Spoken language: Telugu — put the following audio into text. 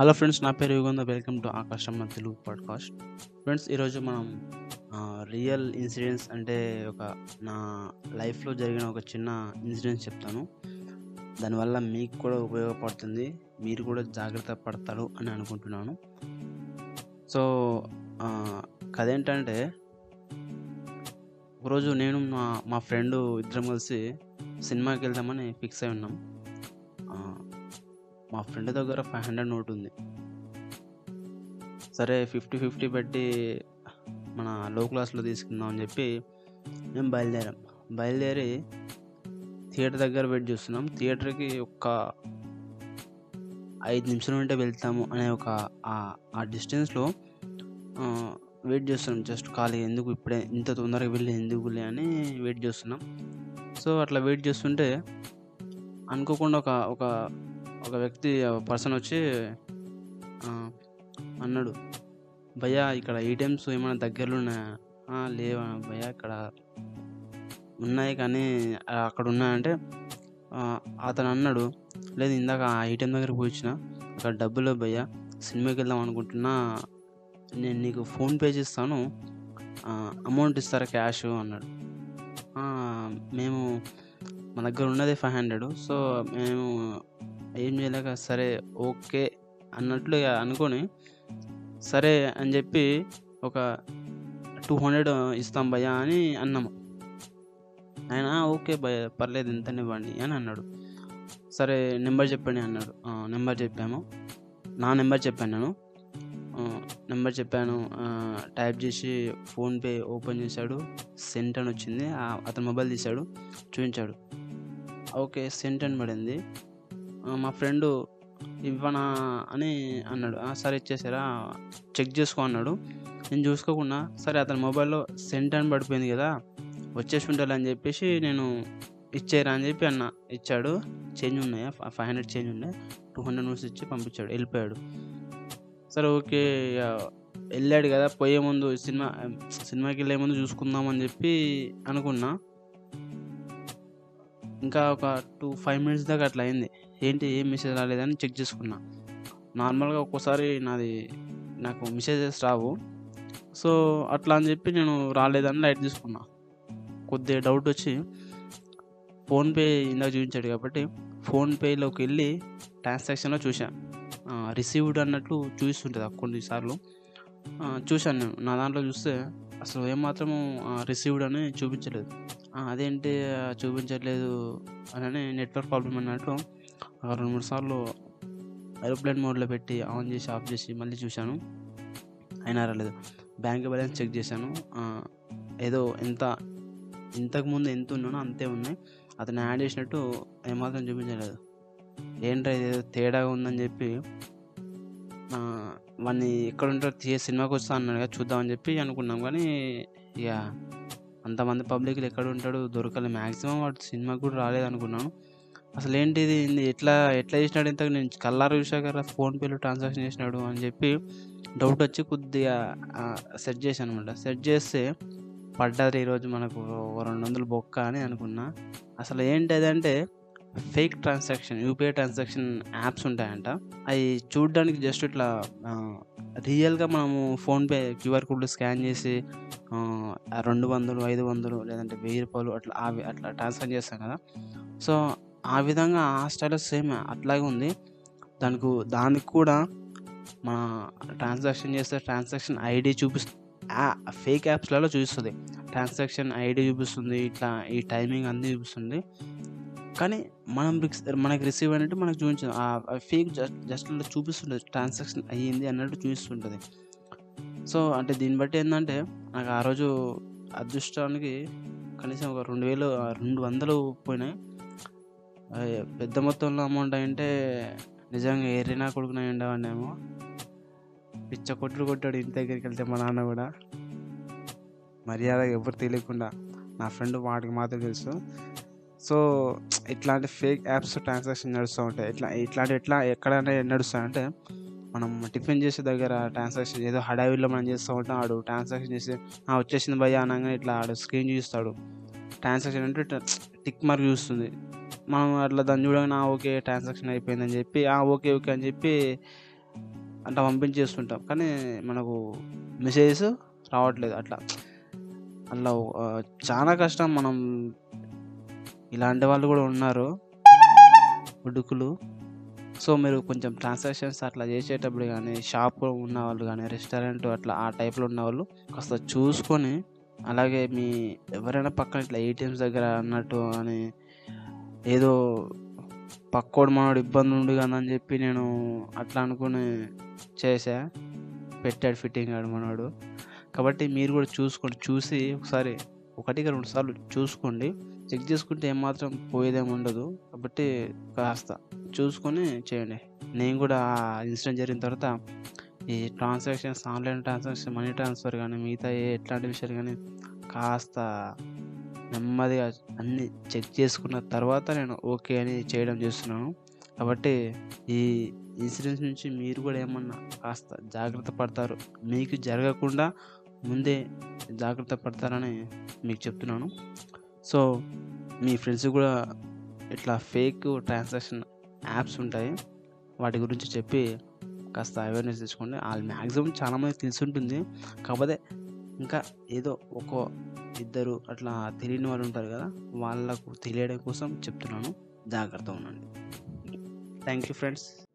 హలో ఫ్రెండ్స్ నా పేరు Yugandha. Welcome to Akashamma Telugu podcast friends ఈరోజు మనం రియల్ ఇన్సిడెంట్స్ అంటే ఒక నా లైఫ్లో జరిగిన ఒక చిన్న ఇన్సిడెంట్స్ చెప్తాను. దానివల్ల మీకు కూడా ఉపయోగపడుతుంది. మీరు కూడా జాగ్రత్త పడతారు అని అనుకుంటున్నాను. సో కథ ఏంటంటే ఒకరోజు నేను మా మా ఫ్రెండ్ ఇద్దరం కలిసి సినిమాకి వెళ్దామని ఫిక్స్ అయి ఉన్నాం. మా ఫ్రెండ్ దగ్గర ఫైవ్ హండ్రెడ్ నోట్ ఉంది. సరే ఫిఫ్టీ ఫిఫ్టీ పెట్టి మన లో క్లాస్లో తీసుకుందాం అని చెప్పి మేము బయలుదేరాం. బయలుదేరి థియేటర్ దగ్గర వెయిట్ చేస్తున్నాం. థియేటర్కి ఒక ఐదు నిమిషాలు ఉంటే వెళ్తాము అనే ఒక ఆ- ఆ డిస్టెన్స్లో వెయిట్ చేస్తున్నాం. జస్ట్ ఖాళీ ఎందుకు ఇప్పుడే ఇంత తొందరగా వెళ్ళి ఎందుకులే అని వెయిట్ చేస్తున్నాం. సో అట్లా వెయిట్ చేస్తుంటే అనుకోకుండా ఒక ఒక ఒక వ్యక్తి పర్సన్ వచ్చి అన్నాడు భయ్యా ఇక్కడ ఏటీఎమ్స్ ఏమైనా దగ్గరలో ఉన్నాయా లేవా భయ్యా ఇక్కడ ఉన్నాయి కానీ అక్కడ ఉన్నాయంటే అతను అన్నాడు లేదు ఇందాక ఆ ఏటీఎం దగ్గర పోయి అక్కడ డబ్బులు భయ్యా సినిమాకి వెళ్దాం అనుకుంటున్నా నేను నీకు ఫోన్పే చేస్తాను అమౌంట్ ఇస్తారా క్యాష్? అన్నాడు. మేము మా దగ్గర ఉన్నది ఫైవ్ హండ్రెడ్ సో మేము ఏం చేయలేక సరే ఓకే అన్నట్లు ఇక అనుకొని సరే అని చెప్పి ఒక టూ హండ్రెడ్ ఇస్తాం భయ్యా అని అన్నాము. ఆయన ఓకే భయ్య పర్లేదు ఇంతనివ్వండి అని అన్నాడు. సరే నెంబర్ చెప్పండి అన్నాడు. నెంబర్ చెప్పాము. నా నెంబర్ చెప్పాను నేను. నెంబర్ చెప్పాను. టైప్ చేసి ఫోన్పే ఓపెన్ చేశాడు. సెంట్ అని వచ్చింది. అతను మొబైల్ తీశాడు. చూపించాడు. ఓకే సెంట్ అని పడింది. మా ఫ్రెండు ఇవ్వనా అని అన్నాడు. "ఆ, సరే ఇచ్చేసారా? చెక్ చేసుకో అన్నాడు. నేను చూసుకోకుండా సరే అతని మొబైల్లో సెంట్ అని పడిపోయింది కదా వచ్చేసి ఉండాలి అని చెప్పేసి నేను ఇచ్చేరా అని చెప్పి అన్న. ఇచ్చాడు. చేంజ్ ఉన్నాయా? ఫైవ్ హండ్రెడ్ చేంజ్ ఉన్నాయి. టూ హండ్రెడ్ నోట్స్ ఇచ్చి పంపించాడు. వెళ్ళిపోయాడు. సరే ఓకే ఇక వెళ్ళాడు కదా పోయే ముందు సినిమా సినిమాకి వెళ్ళే ముందు చూసుకుందాం అని చెప్పి అనుకున్నా. ఇంకా ఒక టూ ఫైవ్ మినిట్స్ దాకా అట్లా అయింది. ఏంటి ఏం మెసేజ్ రాలేదని చెక్ చేసుకున్నా. నార్మల్గా ఒక్కోసారి నాది నాకు మెసేజెస్ రావు. సో అట్లా అని చెప్పి నేను రాలేదని లైట్ తీసుకున్నా. కొద్దిగా డౌట్ వచ్చి ఫోన్పే ఇందాక చూపించాడు కాబట్టి ఫోన్పేలోకి వెళ్ళి ట్రాన్సాక్షన్లో చూసా రిసీవ్డ్ అన్నట్లు చూస్తుంటుంది కొన్నిసార్లు చూశాను నేను. నా దాంట్లో చూస్తే అసలు ఏమాత్రము రిసీవ్డ్ అని చూపించలేదు. అదేంటి చూపించట్లేదు అని నెట్వర్క్ ప్రాబ్లం అన్నట్టు రెండు మూడు సార్లు ఏరోప్లేన్ మోడ్లో పెట్టి ఆన్ చేసి ఆఫ్ చేసి మళ్ళీ చూశాను. అయినా రాలేదు. బ్యాంక్ బ్యాలెన్స్ చెక్ చేశాను. ఏదో ఎంత ఇంతకుముందు ఎంత ఉన్నానో అంతే ఉన్నాయి. అతను యాడ్ చేసినట్టు ఏమాత్రం చూపించలేదు. ఏంట్రా ఏదో తేడాగా ఉందని చెప్పి వాడిని ఎక్కడ ఉంటారో సినిమాకి వస్తా అన్నాడు కదా చూద్దామని చెప్పి అనుకున్నాం. కానీ ఇక అంతమంది పబ్లిక్లు ఎక్కడ ఉంటాడు దొరకలే. మ్యాక్సిమం వాడు సినిమాకి కూడా రాలేదు అనుకున్నాను అసలు ఏంటిది ఎట్లా ఎట్లా చేసినాడు ఇంతకు నేను కల్లారా చూసాక ఫోన్పేలో ట్రాన్సాక్షన్ చేసినాడు అని చెప్పి డౌట్ వచ్చి కొద్దిగా సెట్ చేశాను అనమాట సెట్ చేస్తే పడ్డది ఈరోజు మనకు రెండు వందలు బొక్క అని అనుకున్నా. అసలు ఏంటి అదంటే fake transaction UPI transaction apps ఉంటాయంట. అవి చూడడానికి జస్ట్ ఇట్లా రియల్గా మనము ఫోన్పే క్యూఆర్ కోడ్ స్కాన్ చేసి రెండు వందలు ఐదు వందలు లేదంటే వెయ్యి రూపాయలు అట్లా అవి అట్లా ట్రాన్స్ఫర్ చేస్తాం కదా. సో ఆ విధంగా ఆ స్టైల్లో సేమ్ అట్లాగే ఉంది. దానికి దానికి కూడా మన ట్రాన్సాక్షన్ చేస్తే ట్రాన్సాక్షన్ ఐడి చూపిస్తుంది ఫేక్ యాప్స్లలో చూపిస్తుంది. ట్రాన్సాక్షన్ ఐడి చూపిస్తుంది ఇట్లా ఈ టైమింగ్ అన్నీ చూపిస్తుంది. కానీ మనం మనకి రిసీవ్ అయినట్టు మనకు చూపించదు ఆ ఫేక్ జస్ట్ జస్ట్ అలా చూపిస్తుంటుంది. ట్రాన్సాక్షన్ అయ్యింది అన్నట్టు చూపిస్తుంటుంది. సో అంటే దీన్ని బట్టి ఏంటంటే నాకు ఆ రోజు అదృష్టానికి కనీసం ఒక రెండు వేలు రెండు వందలు పోయినాయి. పెద్ద మొత్తంలో అమౌంట్ అంటే నిజంగా ఏరినా కొడుకున ఉండేవాడినేమో. పిచ్చ కొట్లు కొట్టాడు ఇంటి దగ్గరికి వెళ్తే మా నాన్న కూడా. మర్యాద ఎవరు తెలియకుండా. నా ఫ్రెండ్ వాడికి మాత్రం తెలుసు. సో ఇట్లాంటి ఫేక్ యాప్స్ ట్రాన్సాక్షన్ నడుస్తూ ఉంటాయి. ఇట్లా ఇట్లాంటి ఎట్లా ఎక్కడైనా నడుస్తాయంటే మనం టిఫిన్ చేసే దగ్గర ట్రాన్సాక్షన్ ఏదో హడావిల్లో మనం చేస్తూ ఉంటాం. ఆడు ట్రాన్సాక్షన్ చేసి వచ్చేసింది భయ అనగానే ఇట్లా ఆడు స్క్రీన్ చూస్తాడు. ట్రాన్సాక్షన్ అంటే టిక్ మార్క్ చూస్తుంది. మనం అట్లా దాన్ని చూడగానే "ఆ, ఓకే ట్రాన్సాక్షన్ అయిపోయిందని చెప్పి "ఆ, ఓకే ఓకే అని చెప్పి అట్లా పంపించేస్తుంటాం. కానీ మనకు మెసేజెస్ రావట్లేదు అట్లా. అట్లా చాలా కష్టం మనం ఇలాంటి వాళ్ళు కూడా ఉన్నారు. ఉడుకులు. సో, మీరు కొంచెం ట్రాన్సాక్షన్స్ అట్లా చేసేటప్పుడు గానీ, షాప్‌లో ఉన్నవాళ్ళు కానీ రెస్టారెంట్ అట్లా ఆ టైప్‌లో ఉన్నవాళ్ళు కాస్త చూసుకొని, అలాగే మీ ఎవరైనా పక్కన ఇట్లా ఏటీఎంస్ దగ్గర అన్నట్టు అని ఏదో పక్కోడు మనోడు ఇబ్బంది ఉండు అని చెప్పి నేను అట్లా అనుకుని చేసా పెట్టాడు ఫిట్టింగ్ ఆడు మనోడు. కాబట్టి మీరు కూడా చూసుకోండి. చూసి ఒకసారి ఒకటిగా రెండు సార్లు చూసుకోండి. చెక్ చేసుకుంటే ఏమాత్రం పోయేదేమి ఉండదు. కాబట్టి కాస్త చూసుకొని చేయండి. నేను కూడా ఆ ఇన్సిడెంట్ జరిగిన తర్వాత ఈ transactions online transaction, money transfer కానీ మిగతా ఏ ఎట్లాంటి విషయాలు కానీ కాస్త నెమ్మదిగా అన్నీ చెక్ చేసుకున్న తర్వాత నేను ఓకే అని చేయడం చేస్తున్నాను. కాబట్టి ఈ ఇన్సూరెన్స్ నుంచి మీరు కూడా ఏమన్నా కాస్త జాగ్రత్త పడతారు. మీకు జరగకుండా ముందే జాగ్రత్త పడతారని మీకు చెప్తున్నాను. సో, మీ ఫ్రెండ్స్ కూడా ఇట్లా ఫేక్ ట్రాన్సాక్షన్ యాప్స్ ఉంటాయి. వాటి గురించి చెప్పి కాస్త అవేర్‌నెస్ తెచ్చుకోండి. వాళ్ళు మ్యాక్సిమం చాలామంది తెలిసి ఉంటుంది కాకపోతే ఇంకా ఏదో ఒక ఇద్దరు అట్లా తెలియని వాళ్ళు ఉంటారు కదా! వాళ్ళకు తెలియడం కోసం చెప్తున్నాను. జాగ్రత్తగా ఉండండి. Thank you friends.